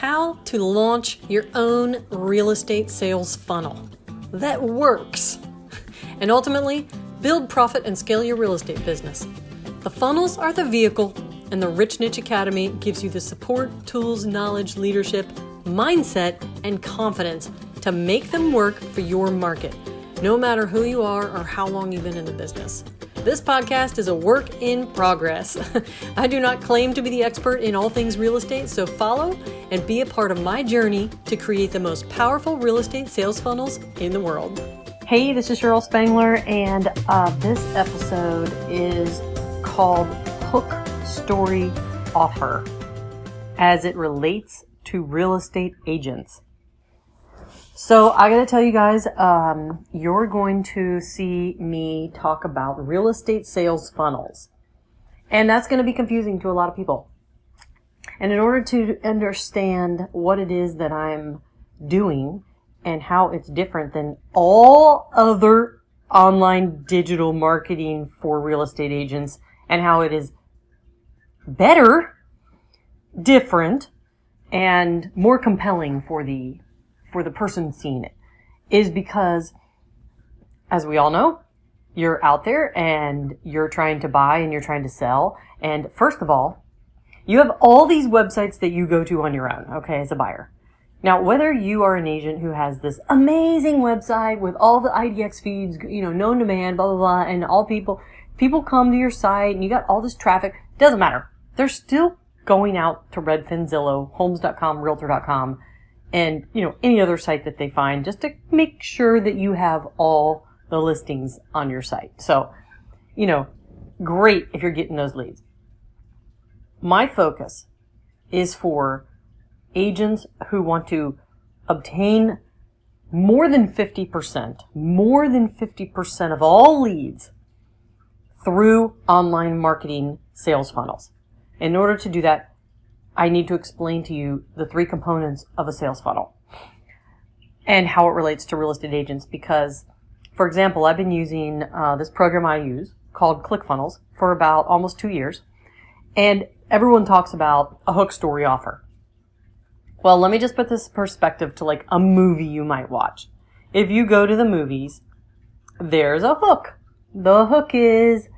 how to launch your own real estate sales funnel that works and ultimately build profit and scale your real estate business. The funnels are the vehicle, and the Rich Niche Academy gives you the support, tools, knowledge, leadership, mindset, and confidence to make them work for your market, no matter who you are or how long you've been in the business. This podcast is a work in progress. I do not claim to be the expert in all things real estate, so follow and be a part of my journey to create the most powerful real estate sales funnels in the world. Hey, this is Cheryl Spangler, and uh, this episode is called Hook Story Offer as it relates to real estate agents. So I gotta tell you guys, um, you're going to see me talk about real estate sales funnels. And that's gonna be confusing to a lot of people. And in order to understand what it is that I'm doing and how it's different than all other online digital marketing for real estate agents and how it is better, different, and more compelling for the for the person seeing it is because, as we all know, you're out there and you're trying to buy and you're trying to sell. And first of all, you have all these websites that you go to on your own, okay, as a buyer. Now, whether you are an agent who has this amazing website with all the IDX feeds, you know, known demand, blah, blah, blah, and all people, people come to your site and you got all this traffic, doesn't matter. They're still going out to Redfin, Zillow, Homes.com, Realtor.com, and you know any other site that they find just to make sure that you have all the listings on your site. So you know great if you're getting those leads. My focus is for agents who want to obtain more than 50% more than 50% of all leads through online marketing sales funnels. In order to do that I need to explain to you the three components of a sales funnel and how it relates to real estate agents because, for example, I've been using uh, this program I use called ClickFunnels for about almost two years, and everyone talks about a hook story offer. Well, let me just put this perspective to like a movie you might watch. If you go to the movies, there's a hook. The hook is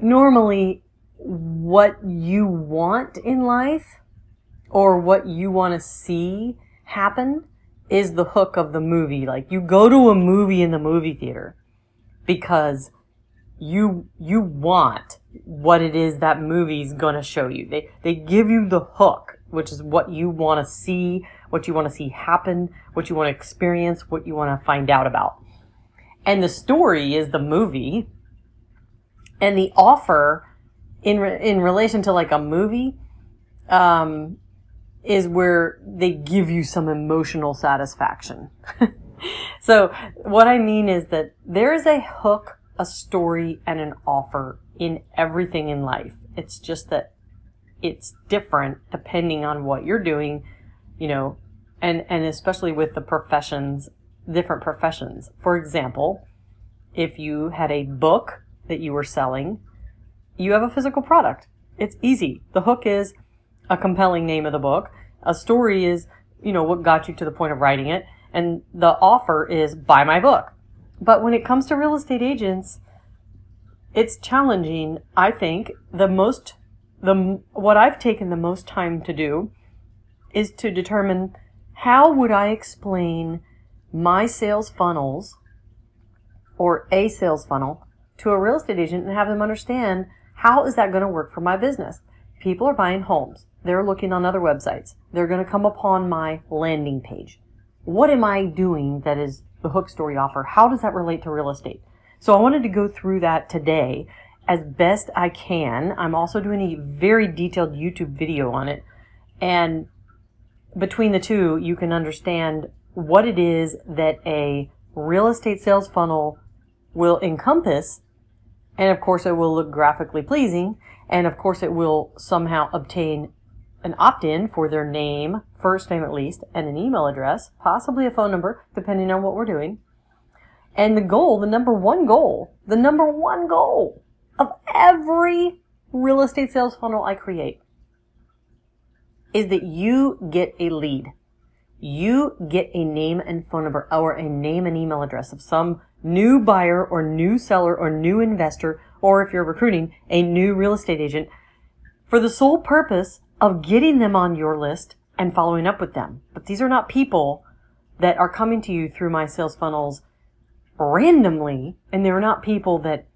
normally what you want in life or what you want to see happen is the hook of the movie. Like you go to a movie in the movie theater because you you want what it is that movie's going to show you. They they give you the hook, which is what you want to see, what you want to see happen, what you want to experience, what you want to find out about. And the story is the movie and the offer in re- in relation to like a movie um, is where they give you some emotional satisfaction. so what I mean is that there is a hook, a story, and an offer in everything in life. It's just that it's different depending on what you're doing, you know, and and especially with the professions, different professions. For example, if you had a book that you were selling you have a physical product. It's easy. The hook is a compelling name of the book. A story is, you know, what got you to the point of writing it. And the offer is buy my book. But when it comes to real estate agents, it's challenging. I think the most, the, what I've taken the most time to do is to determine how would I explain my sales funnels or a sales funnel to a real estate agent and have them understand how is that going to work for my business? People are buying homes. They're looking on other websites. They're going to come upon my landing page. What am I doing that is the hook story offer? How does that relate to real estate? So I wanted to go through that today as best I can. I'm also doing a very detailed YouTube video on it. And between the two, you can understand what it is that a real estate sales funnel will encompass and of course, it will look graphically pleasing. And of course, it will somehow obtain an opt-in for their name, first name at least, and an email address, possibly a phone number, depending on what we're doing. And the goal, the number one goal, the number one goal of every real estate sales funnel I create is that you get a lead. You get a name and phone number or a name and email address of some new buyer or new seller or new investor, or if you're recruiting, a new real estate agent for the sole purpose of getting them on your list and following up with them. But these are not people that are coming to you through my sales funnels randomly, and they're not people that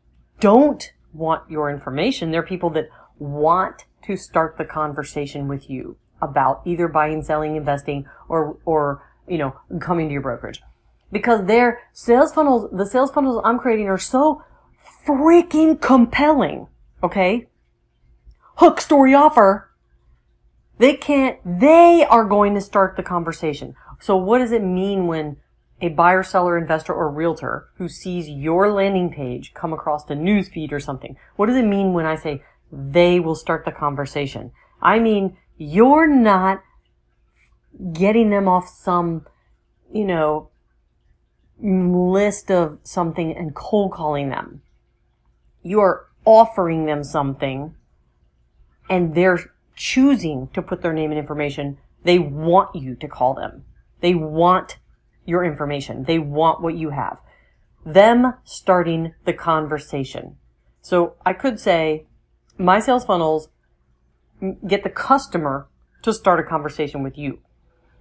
don't want your information. They're people that want to start the conversation with you about either buying, selling, investing, or, or, you know, coming to your brokerage. Because their sales funnels, the sales funnels I'm creating are so freaking compelling. Okay? Hook story offer. They can't, they are going to start the conversation. So what does it mean when a buyer, seller, investor, or realtor who sees your landing page come across the newsfeed or something? What does it mean when I say they will start the conversation? I mean, you're not getting them off some, you know, list of something and cold calling them. You are offering them something and they're choosing to put their name and information. They want you to call them. They want your information. They want what you have. Them starting the conversation. So I could say my sales funnels get the customer to start a conversation with you.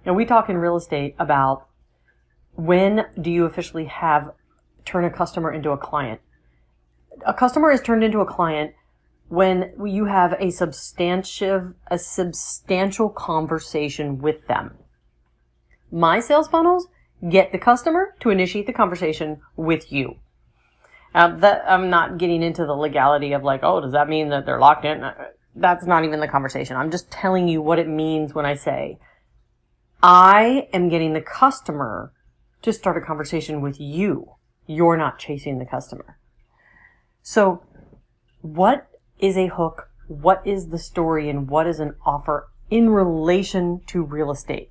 Now we talk in real estate about when do you officially have turn a customer into a client? A customer is turned into a client when you have a substantive, a substantial conversation with them. My sales funnels get the customer to initiate the conversation with you. Now that I'm not getting into the legality of like, oh, does that mean that they're locked in? That's not even the conversation. I'm just telling you what it means when I say I am getting the customer to start a conversation with you. You're not chasing the customer. So what is a hook? What is the story and what is an offer in relation to real estate?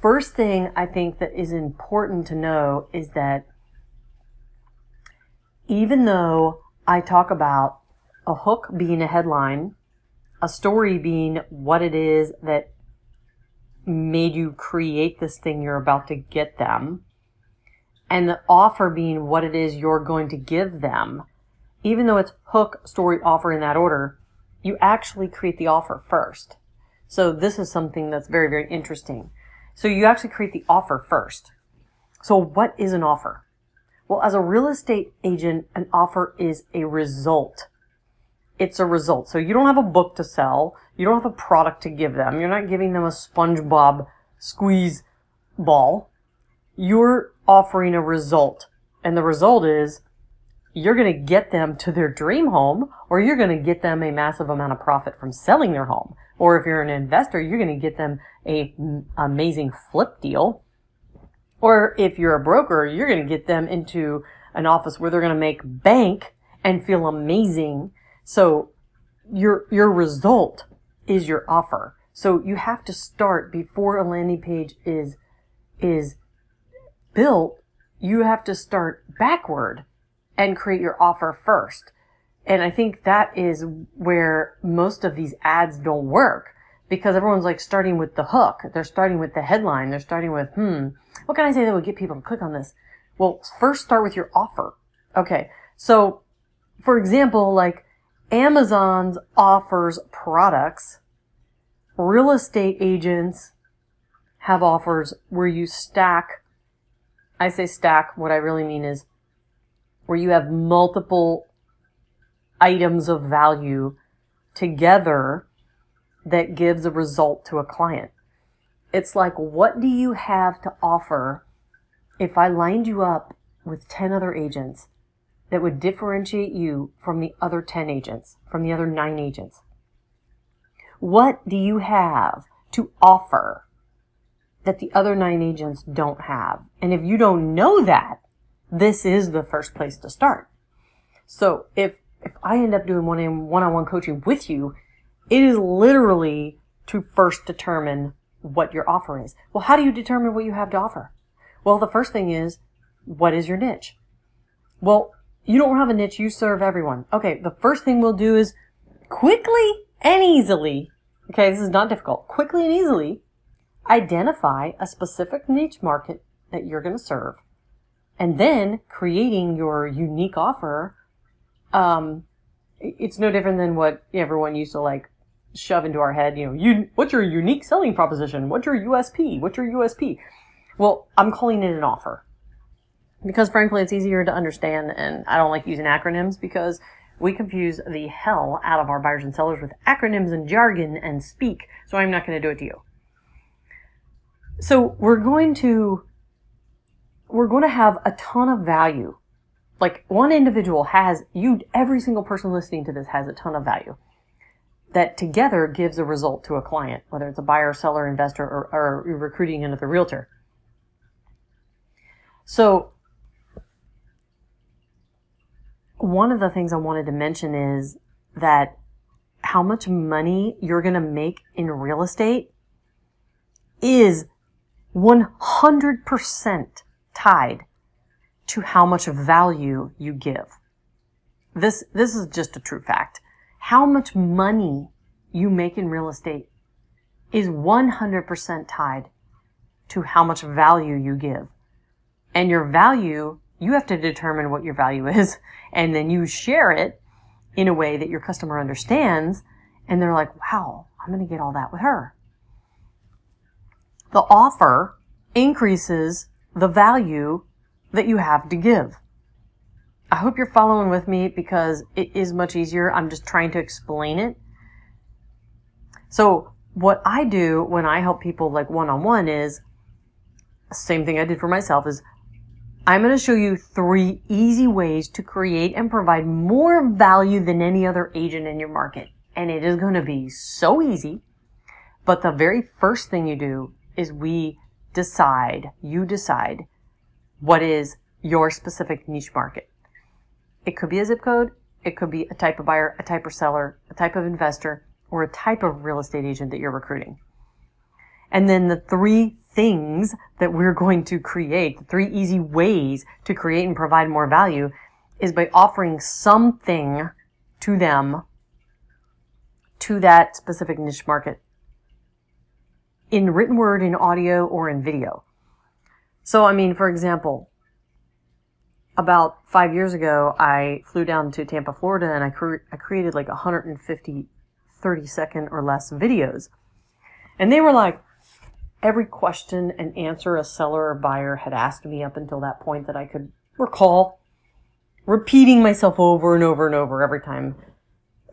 First thing I think that is important to know is that even though I talk about a hook being a headline, a story being what it is that made you create this thing you're about to get them, and the offer being what it is you're going to give them, even though it's hook, story, offer in that order, you actually create the offer first. So this is something that's very, very interesting. So you actually create the offer first. So what is an offer? Well, as a real estate agent, an offer is a result. It's a result. So you don't have a book to sell. You don't have a product to give them. You're not giving them a SpongeBob squeeze ball. You're offering a result. And the result is you're going to get them to their dream home or you're going to get them a massive amount of profit from selling their home. Or if you're an investor, you're going to get them a amazing flip deal. Or if you're a broker, you're going to get them into an office where they're going to make bank and feel amazing. So your, your result is your offer. So you have to start before a landing page is, is built. You have to start backward and create your offer first. And I think that is where most of these ads don't work because everyone's like starting with the hook. They're starting with the headline. They're starting with, hmm, what can I say that would get people to click on this? Well, first start with your offer. Okay. So, for example, like Amazon's offers products. Real estate agents have offers where you stack. I say stack. What I really mean is where you have multiple items of value together that gives a result to a client. It's like, what do you have to offer if I lined you up with 10 other agents that would differentiate you from the other 10 agents, from the other nine agents? What do you have to offer that the other nine agents don't have? And if you don't know that, this is the first place to start. So if, if I end up doing one on one coaching with you, it is literally to first determine what your offer is. Well, how do you determine what you have to offer? Well, the first thing is, what is your niche? Well, you don't have a niche, you serve everyone. Okay, the first thing we'll do is quickly and easily Okay, this is not difficult. Quickly and easily identify a specific niche market that you're going to serve and then creating your unique offer. Um, it's no different than what everyone used to like shove into our head. You know, you, what's your unique selling proposition? What's your USP? What's your USP? Well, I'm calling it an offer because frankly, it's easier to understand and I don't like using acronyms because we confuse the hell out of our buyers and sellers with acronyms and jargon and speak. So I'm not going to do it to you. So we're going to, we're going to have a ton of value. Like one individual has, you, every single person listening to this has a ton of value that together gives a result to a client, whether it's a buyer, seller, investor, or, or recruiting another realtor. So one of the things I wanted to mention is that how much money you're going to make in real estate is 100% tied to how much value you give. This, this is just a true fact. How much money you make in real estate is 100% tied to how much value you give. And your value you have to determine what your value is and then you share it in a way that your customer understands and they're like, wow, I'm going to get all that with her. The offer increases the value that you have to give. I hope you're following with me because it is much easier. I'm just trying to explain it. So what I do when I help people like one on one is same thing I did for myself is I'm going to show you three easy ways to create and provide more value than any other agent in your market. And it is going to be so easy. But the very first thing you do is we decide, you decide what is your specific niche market. It could be a zip code. It could be a type of buyer, a type of seller, a type of investor, or a type of real estate agent that you're recruiting. And then the three things that we're going to create, the three easy ways to create and provide more value is by offering something to them to that specific niche market in written word, in audio, or in video. So, I mean, for example, about five years ago, I flew down to Tampa, Florida, and I, cre- I created like 150 30 second or less videos. And they were like, every question and answer a seller or buyer had asked me up until that point that I could recall, repeating myself over and over and over every time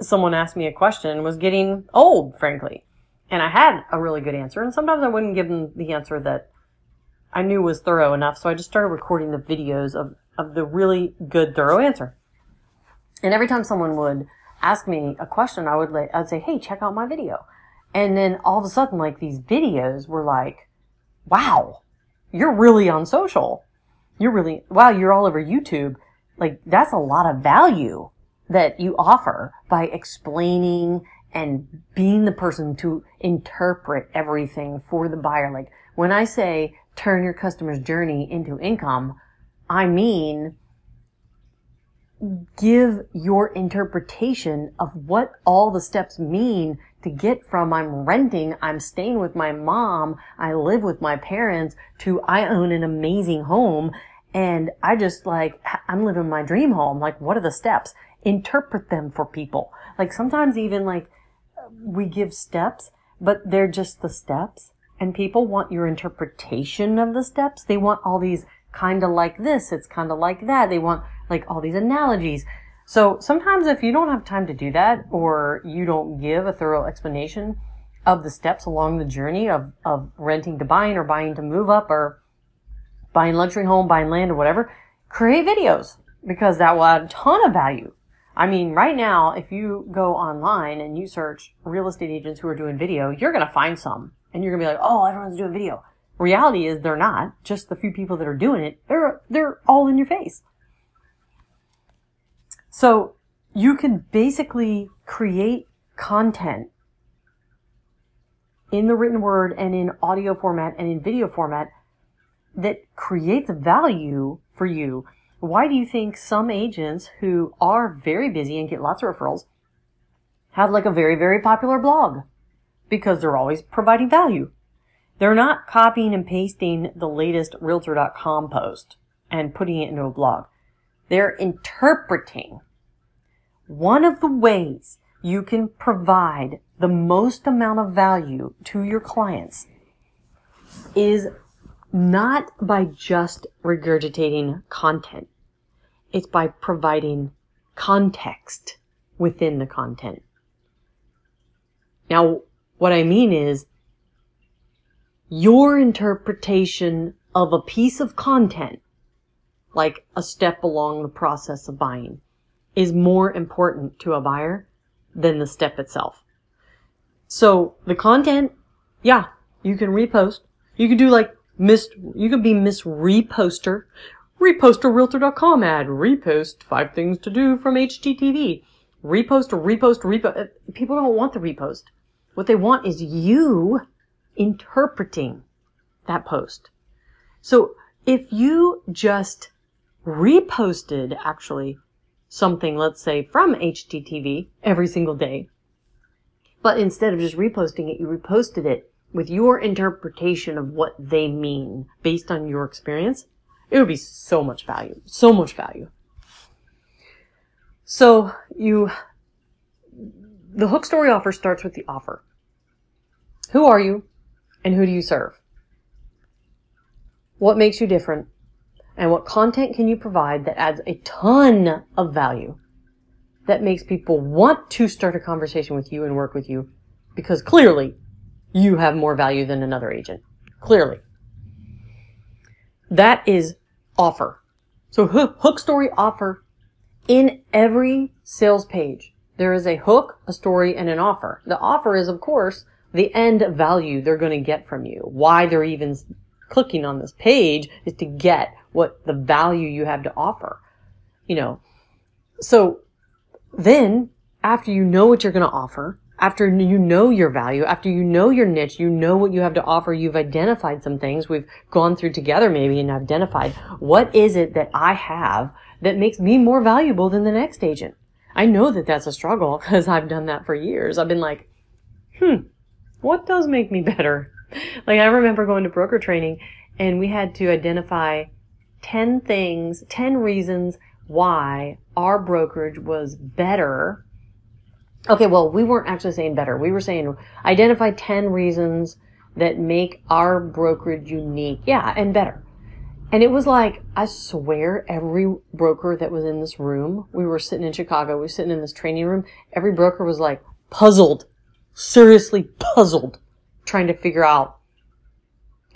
someone asked me a question was getting old, frankly. And I had a really good answer, and sometimes I wouldn't give them the answer that I knew was thorough enough, so I just started recording the videos of, of the really good, thorough answer. And every time someone would ask me a question, I would I'd say, hey, check out my video. And then all of a sudden, like these videos were like, wow, you're really on social. You're really, wow, you're all over YouTube. Like that's a lot of value that you offer by explaining and being the person to interpret everything for the buyer. Like when I say turn your customer's journey into income, I mean give your interpretation of what all the steps mean to get from I'm renting, I'm staying with my mom, I live with my parents to I own an amazing home and I just like, I'm living my dream home. Like, what are the steps? Interpret them for people. Like sometimes even like we give steps, but they're just the steps and people want your interpretation of the steps. They want all these kind of like this. It's kind of like that. They want like all these analogies. So sometimes if you don't have time to do that or you don't give a thorough explanation of the steps along the journey of, of renting to buying or buying to move up or buying luxury home, buying land or whatever, create videos because that will add a ton of value. I mean, right now, if you go online and you search real estate agents who are doing video, you're going to find some and you're going to be like, oh, everyone's doing video. Reality is they're not. Just the few people that are doing it, they're, they're all in your face. So you can basically create content in the written word and in audio format and in video format that creates value for you. Why do you think some agents who are very busy and get lots of referrals have like a very, very popular blog? because they're always providing value. They're not copying and pasting the latest realtor.com post and putting it into a blog. They're interpreting. One of the ways you can provide the most amount of value to your clients is not by just regurgitating content. It's by providing context within the content. Now, what I mean is your interpretation of a piece of content, like a step along the process of buying, is more important to a buyer than the step itself. So the content, yeah, you can repost. You can do like Miss, you can be Miss Reposter. Repost a realtor.com ad. Repost five things to do from HGTV. Repost repost, repost. Uh, people don't want the repost. What they want is you interpreting that post. So if you just reposted actually something, let's say from HGTV every single day, but instead of just reposting it, you reposted it with your interpretation of what they mean based on your experience, it would be so much value, so much value. So you, the hook story offer starts with the offer. Who are you and who do you serve? What makes you different? And what content can you provide that adds a ton of value that makes people want to start a conversation with you and work with you because clearly you have more value than another agent. Clearly. That is offer. So hook story offer in every sales page. There is a hook, a story, and an offer. The offer is, of course, the end value they're going to get from you. Why they're even clicking on this page is to get what the value you have to offer. You know, so then after you know what you're going to offer, after you know your value, after you know your niche, you know what you have to offer, you've identified some things we've gone through together maybe and identified what is it that I have that makes me more valuable than the next agent. I know that that's a struggle because I've done that for years. I've been like, hmm, what does make me better? Like I remember going to broker training and we had to identify 10 things, 10 reasons why our brokerage was better Okay, well, we weren't actually saying better. We were saying identify 10 reasons that make our brokerage unique. Yeah, and better. And it was like, I swear, every broker that was in this room, we were sitting in Chicago, we were sitting in this training room, every broker was like puzzled, seriously puzzled, trying to figure out,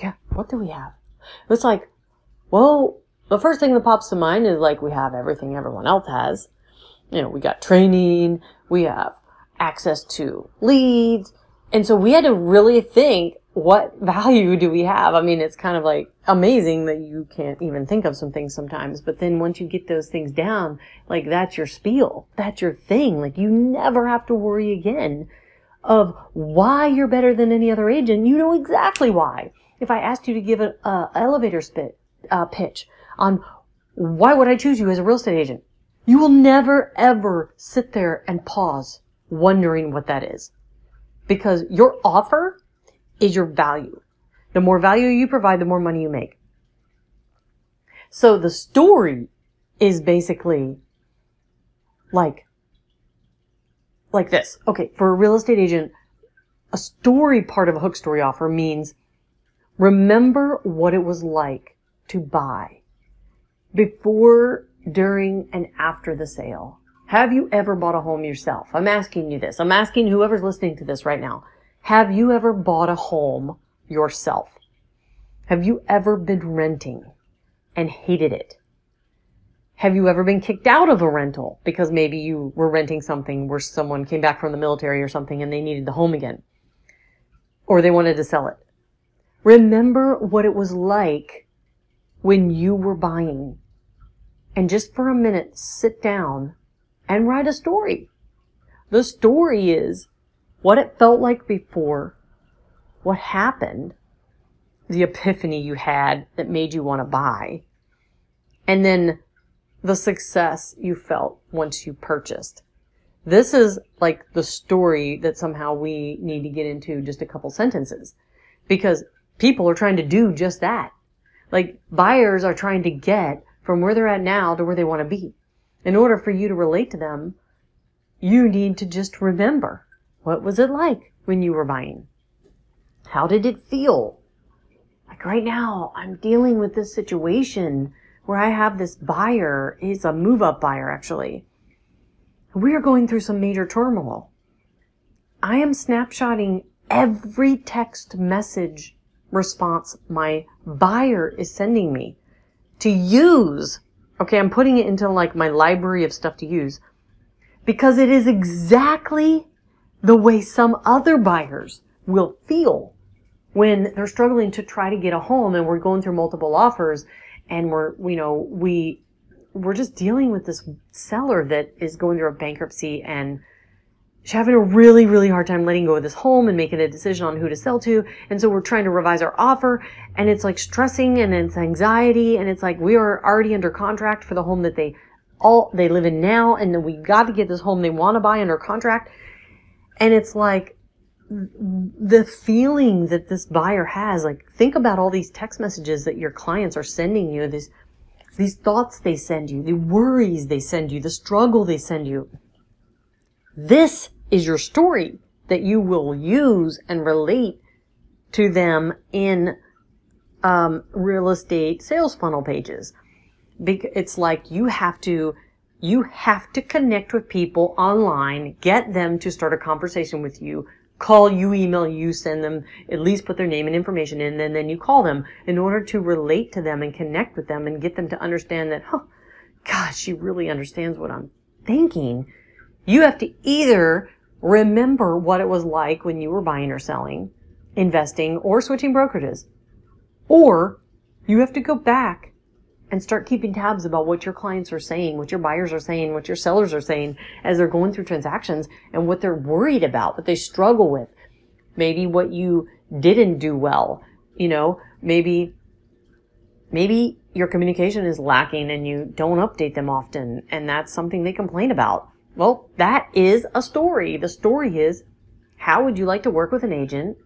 yeah, what do we have? It's like, well, the first thing that pops to mind is like we have everything everyone else has. You know, we got training, we have access to leads. And so we had to really think, what value do we have? I mean, it's kind of like amazing that you can't even think of some things sometimes. But then once you get those things down, like that's your spiel. That's your thing. Like you never have to worry again of why you're better than any other agent. You know exactly why. If I asked you to give an elevator spit, uh, pitch on why would I choose you as a real estate agent, you will never ever sit there and pause wondering what that is. Because your offer is your value. The more value you provide, the more money you make. So the story is basically like, like this. Okay. For a real estate agent, a story part of a hook story offer means remember what it was like to buy before, during, and after the sale. Have you ever bought a home yourself? I'm asking you this. I'm asking whoever's listening to this right now. Have you ever bought a home yourself? Have you ever been renting and hated it? Have you ever been kicked out of a rental because maybe you were renting something where someone came back from the military or something and they needed the home again? Or they wanted to sell it? Remember what it was like when you were buying. And just for a minute, sit down and write a story. The story is what it felt like before, what happened, the epiphany you had that made you want to buy, and then the success you felt once you purchased. This is like the story that somehow we need to get into just a couple sentences because people are trying to do just that. Like buyers are trying to get from where they're at now to where they want to be. In order for you to relate to them, you need to just remember what was it like when you were buying? How did it feel? Like right now, I'm dealing with this situation where I have this buyer. He's a move up buyer, actually. We are going through some major turmoil. I am snapshotting every text message response my buyer is sending me to use. Okay, I'm putting it into like my library of stuff to use because it is exactly the way some other buyers will feel when they're struggling to try to get a home and we're going through multiple offers and we're, you know, we, we're just dealing with this seller that is going through a bankruptcy and she's having a really, really hard time letting go of this home and making a decision on who to sell to. And so we're trying to revise our offer and it's like stressing and it's anxiety and it's like we are already under contract for the home that they all, they live in now and then we got to get this home they want to buy under contract. And it's like, the feeling that this buyer has, like think about all these text messages that your clients are sending you, these, these thoughts they send you, the worries they send you, the struggle they send you. This is your story that you will use and relate to them in um, real estate sales funnel pages. It's like you have to you have to connect with people online, get them to start a conversation with you call you, email you, send them, at least put their name and information in, and then you call them in order to relate to them and connect with them and get them to understand that, oh, gosh, she really understands what I'm thinking. You have to either remember what it was like when you were buying or selling, investing, or switching brokerages, or you have to go back and start keeping tabs about what your clients are saying, what your buyers are saying, what your sellers are saying as they're going through transactions and what they're worried about, what they struggle with. Maybe what you didn't do well, you know, maybe, maybe your communication is lacking and you don't update them often and that's something they complain about. Well, that is a story. The story is, how would you like to work with an agent?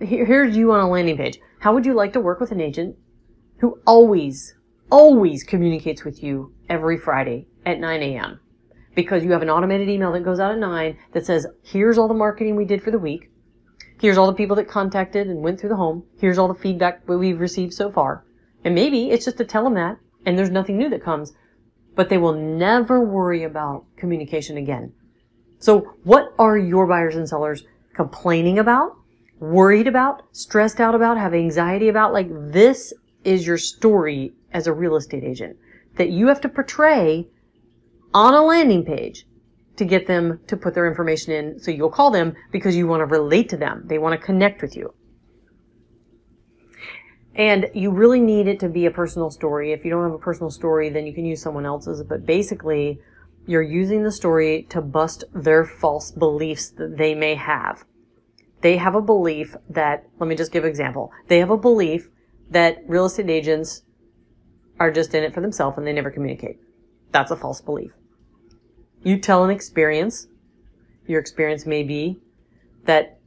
Here's you on a landing page. How would you like to work with an agent who always always communicates with you every Friday at 9 a.m. because you have an automated email that goes out at 9 that says, here's all the marketing we did for the week. Here's all the people that contacted and went through the home. Here's all the feedback we've received so far. And maybe it's just to tell them that and there's nothing new that comes, but they will never worry about communication again. So what are your buyers and sellers complaining about, worried about, stressed out about, have anxiety about? Like this is your story as a real estate agent that you have to portray on a landing page to get them to put their information in. So you'll call them because you want to relate to them. They want to connect with you. And you really need it to be a personal story. If you don't have a personal story, then you can use someone else's. But basically, you're using the story to bust their false beliefs that they may have. They have a belief that, let me just give an example. They have a belief that real estate agents are just in it for themselves and they never communicate. That's a false belief. You tell an experience. Your experience may be that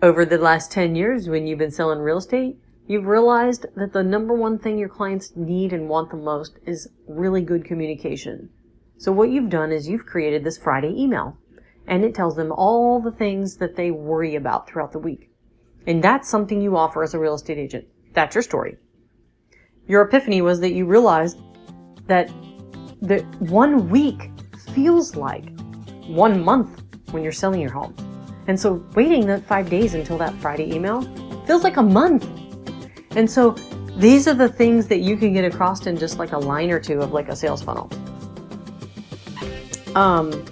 over the last 10 years when you've been selling real estate, you've realized that the number one thing your clients need and want the most is really good communication. So what you've done is you've created this Friday email and it tells them all the things that they worry about throughout the week. And that's something you offer as a real estate agent. That's your story your epiphany was that you realized that that one week feels like one month when you're selling your home. And so waiting that five days until that Friday email feels like a month. And so these are the things that you can get across in just like a line or two of like a sales funnel. Um,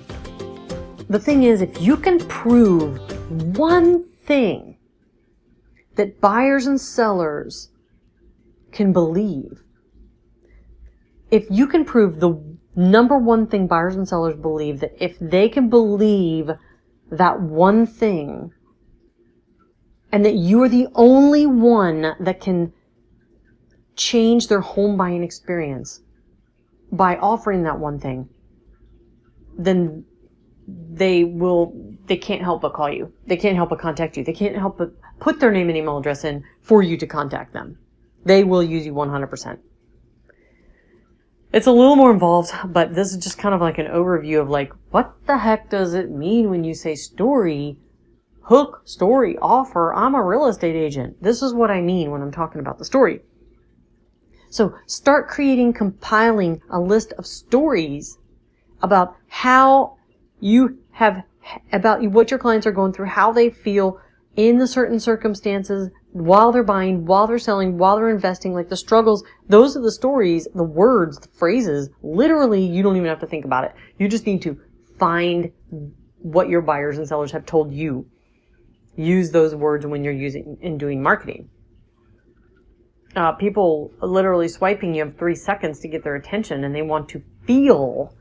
the thing is, if you can prove one thing that buyers and sellers can believe. If you can prove the number one thing buyers and sellers believe that if they can believe that one thing and that you are the only one that can change their home buying experience by offering that one thing, then they will, they can't help but call you. They can't help but contact you. They can't help but put their name and email address in for you to contact them. They will use you 100%. It's a little more involved, but this is just kind of like an overview of like, what the heck does it mean when you say story, hook, story, offer? I'm a real estate agent. This is what I mean when I'm talking about the story. So start creating, compiling a list of stories about how you have, about what your clients are going through, how they feel in the certain circumstances while they're buying, while they're selling, while they're investing, like the struggles, those are the stories, the words, the phrases. Literally, you don't even have to think about it. You just need to find what your buyers and sellers have told you. Use those words when you're using in doing marketing. Uh, people literally swiping you have three seconds to get their attention and they want to feel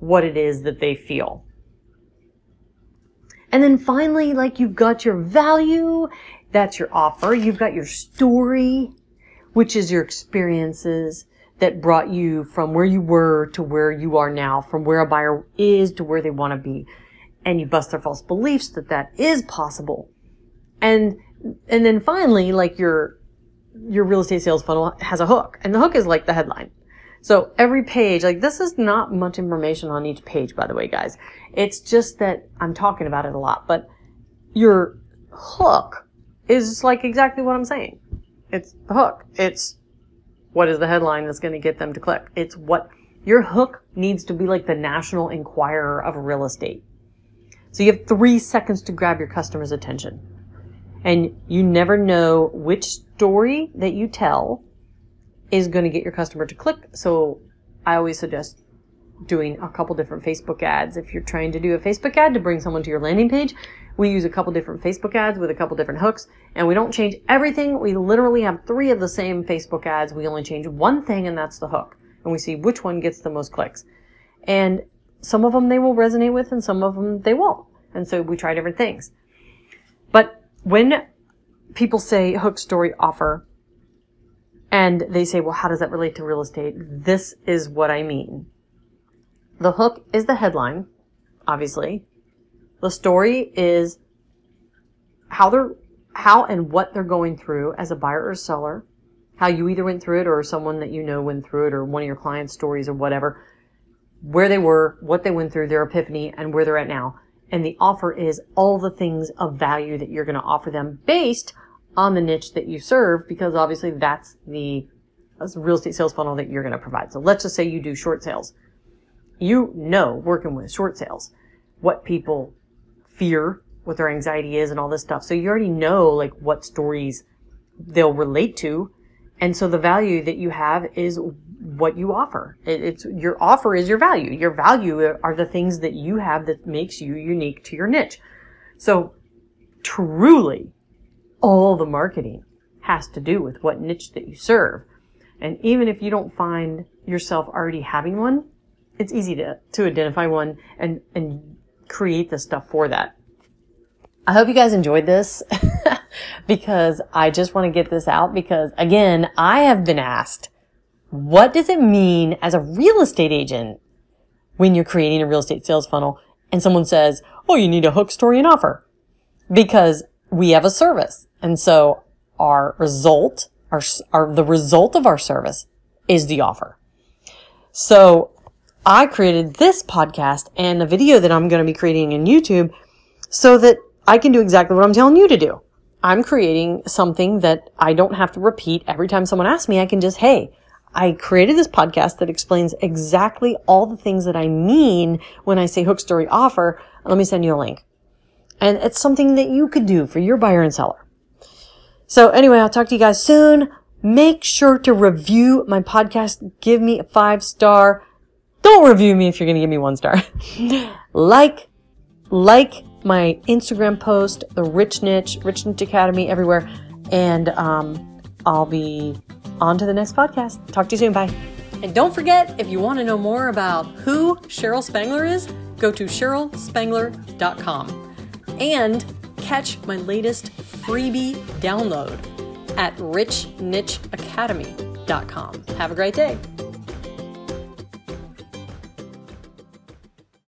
what it is that they feel. And then finally, like you've got your value, that's your offer. You've got your story, which is your experiences that brought you from where you were to where you are now, from where a buyer is to where they want to be. And you bust their false beliefs that that is possible. And, and then finally, like your, your real estate sales funnel has a hook and the hook is like the headline. So every page, like this is not much information on each page, by the way, guys. It's just that I'm talking about it a lot, but your hook is like exactly what I'm saying. It's the hook. It's what is the headline that's going to get them to click. It's what your hook needs to be like the national enquirer of real estate. So you have three seconds to grab your customer's attention. And you never know which story that you tell is going to get your customer to click. So I always suggest doing a couple different Facebook ads. If you're trying to do a Facebook ad to bring someone to your landing page, we use a couple different Facebook ads with a couple different hooks and we don't change everything. We literally have three of the same Facebook ads. We only change one thing and that's the hook. And we see which one gets the most clicks. And some of them they will resonate with and some of them they won't. And so we try different things. But when people say hook story offer, and they say, well, how does that relate to real estate? This is what I mean. The hook is the headline, obviously. The story is how they're, how and what they're going through as a buyer or seller, how you either went through it or someone that you know went through it or one of your clients' stories or whatever, where they were, what they went through, their epiphany, and where they're at now. And the offer is all the things of value that you're going to offer them based on the niche that you serve because obviously that's the real estate sales funnel that you're going to provide. So let's just say you do short sales. You know, working with short sales, what people fear, what their anxiety is and all this stuff. So you already know like what stories they'll relate to. And so the value that you have is what you offer. it's your offer is your value. Your value are the things that you have that makes you unique to your niche. So truly all the marketing has to do with what niche that you serve. And even if you don't find yourself already having one, it's easy to, to identify one and, and create the stuff for that. I hope you guys enjoyed this because I just want to get this out because again, I have been asked, what does it mean as a real estate agent when you're creating a real estate sales funnel and someone says, oh, you need a hook story and offer because we have a service and so our result, our, our, the result of our service is the offer. So I created this podcast and the video that I'm going to be creating in YouTube so that I can do exactly what I'm telling you to do. I'm creating something that I don't have to repeat every time someone asks me. I can just, hey, I created this podcast that explains exactly all the things that I mean when I say hook story offer. Let me send you a link. And it's something that you could do for your buyer and seller. So anyway, I'll talk to you guys soon. Make sure to review my podcast. Give me a five star. Don't review me if you're going to give me one star. like, like my Instagram post, the Rich Niche, Rich Niche Academy, everywhere. And um, I'll be on to the next podcast. Talk to you soon. Bye. And don't forget, if you want to know more about who Cheryl Spangler is, go to CherylSpangler.com. And catch my latest freebie download at richnicheacademy.com. Have a great day.